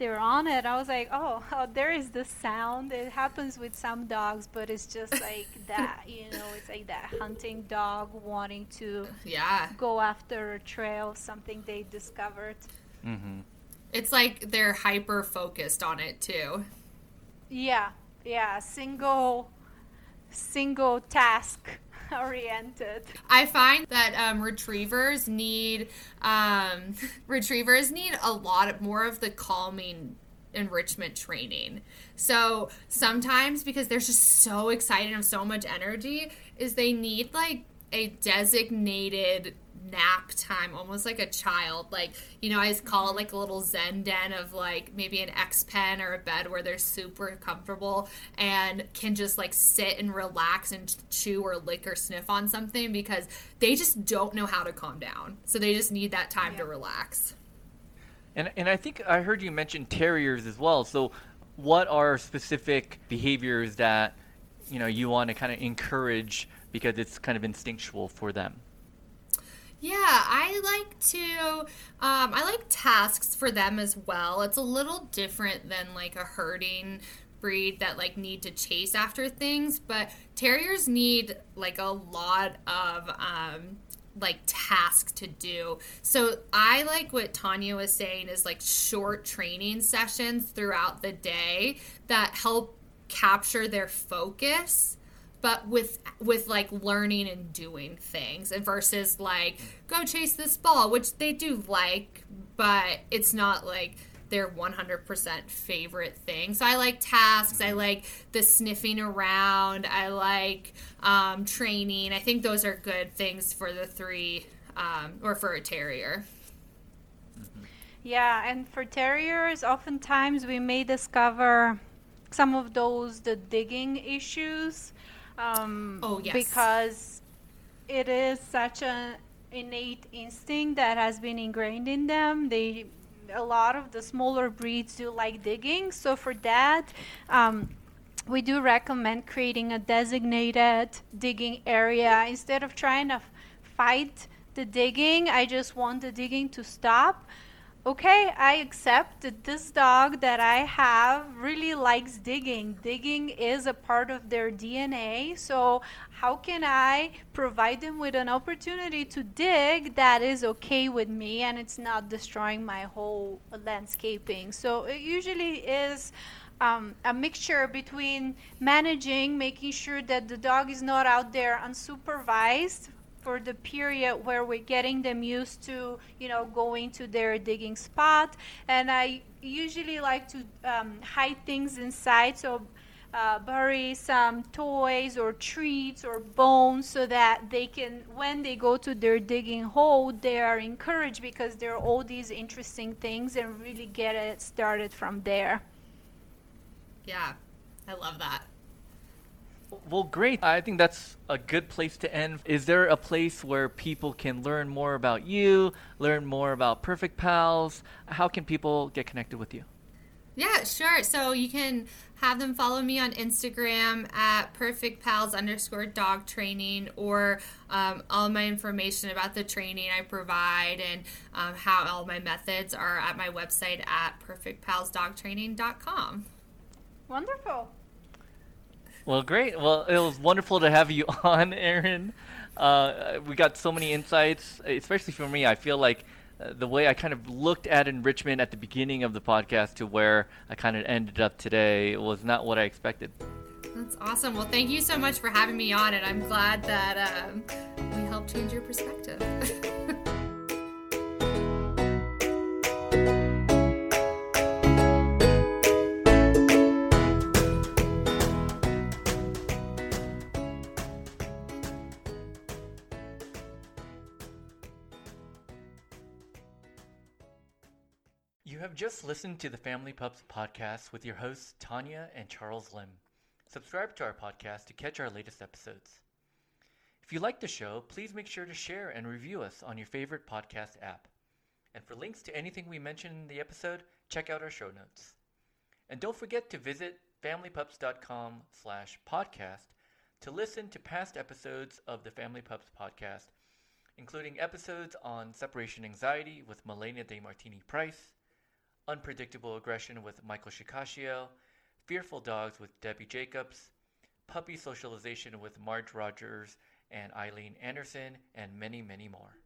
they're on it. I was like, oh, oh, there is the sound. It happens with some dogs, but it's just like that, you know, it's like that hunting dog wanting to yeah go after a trail, something they discovered. Mm-hmm. it's like they're hyper focused on it too Yeah, yeah, single, single task oriented. I find that um, retrievers need um, retrievers need a lot more of the calming enrichment training. So sometimes because they're just so excited and have so much energy, is they need like a designated nap time almost like a child like you know i just call it like a little zen den of like maybe an x pen or a bed where they're super comfortable and can just like sit and relax and chew or lick or sniff on something because they just don't know how to calm down so they just need that time to relax And and I think I heard you mention terriers as well. So, what are specific behaviors that you know you want to kind of encourage because it's kind of instinctual for them? Yeah, I like to. Um, I like tasks for them as well. It's a little different than like a herding breed that like need to chase after things, but terriers need like a lot of um, like tasks to do. So I like what Tanya was saying is like short training sessions throughout the day that help capture their focus but with with like learning and doing things and versus like go chase this ball which they do like but it's not like their 100% favorite thing. So i like tasks i like the sniffing around i like um, training. I think those are good things for the three um, or for a terrier. Yeah, and for terriers, oftentimes we may discover some of those the digging issues. Um, Oh, yes. Because it is such an innate instinct that has been ingrained in them. They a lot of the smaller breeds do like digging, so for that. Um, we do recommend creating a designated digging area instead of trying to f- fight the digging. I just want the digging to stop. Okay, I accept that this dog that I have really likes digging. Digging is a part of their DNA. So, how can I provide them with an opportunity to dig that is okay with me and it's not destroying my whole landscaping? So, it usually is um, a mixture between managing, making sure that the dog is not out there unsupervised for the period where we're getting them used to, you know, going to their digging spot. And I usually like to um, hide things inside. So uh, bury some toys or treats or bones so that they can, when they go to their digging hole, they are encouraged because there are all these interesting things and really get it started from there. Yeah, I love that. Well, great. I think that's a good place to end. Is there a place where people can learn more about you, learn more about Perfect Pals? How can people get connected with you? Yeah, sure. So you can have them follow me on Instagram at perfect pals underscore dog training or um, all my information about the training I provide and um, how all my methods are at my website at perfectpalsdogtraining.com. Wonderful. Well, great. Well, it was wonderful to have you on, Erin. Uh, we got so many insights, especially for me. I feel like uh, the way I kind of looked at enrichment at the beginning of the podcast to where I kind of ended up today was not what I expected. That's awesome. Well, thank you so much for having me on, and I'm glad that um, we helped change your perspective. have just listened to the Family Pups podcast with your hosts, Tanya and Charles Lim. Subscribe to our podcast to catch our latest episodes. If you like the show, please make sure to share and review us on your favorite podcast app. And for links to anything we mentioned in the episode, check out our show notes. And don't forget to visit familypups.com slash podcast to listen to past episodes of the Family Pups podcast, including episodes on separation anxiety with Malena DeMartini-Price, Unpredictable Aggression with Michael Shikashio, Fearful Dogs with Debbie Jacobs, Puppy Socialization with Marge Rogers and Eileen Anderson, and many, many more.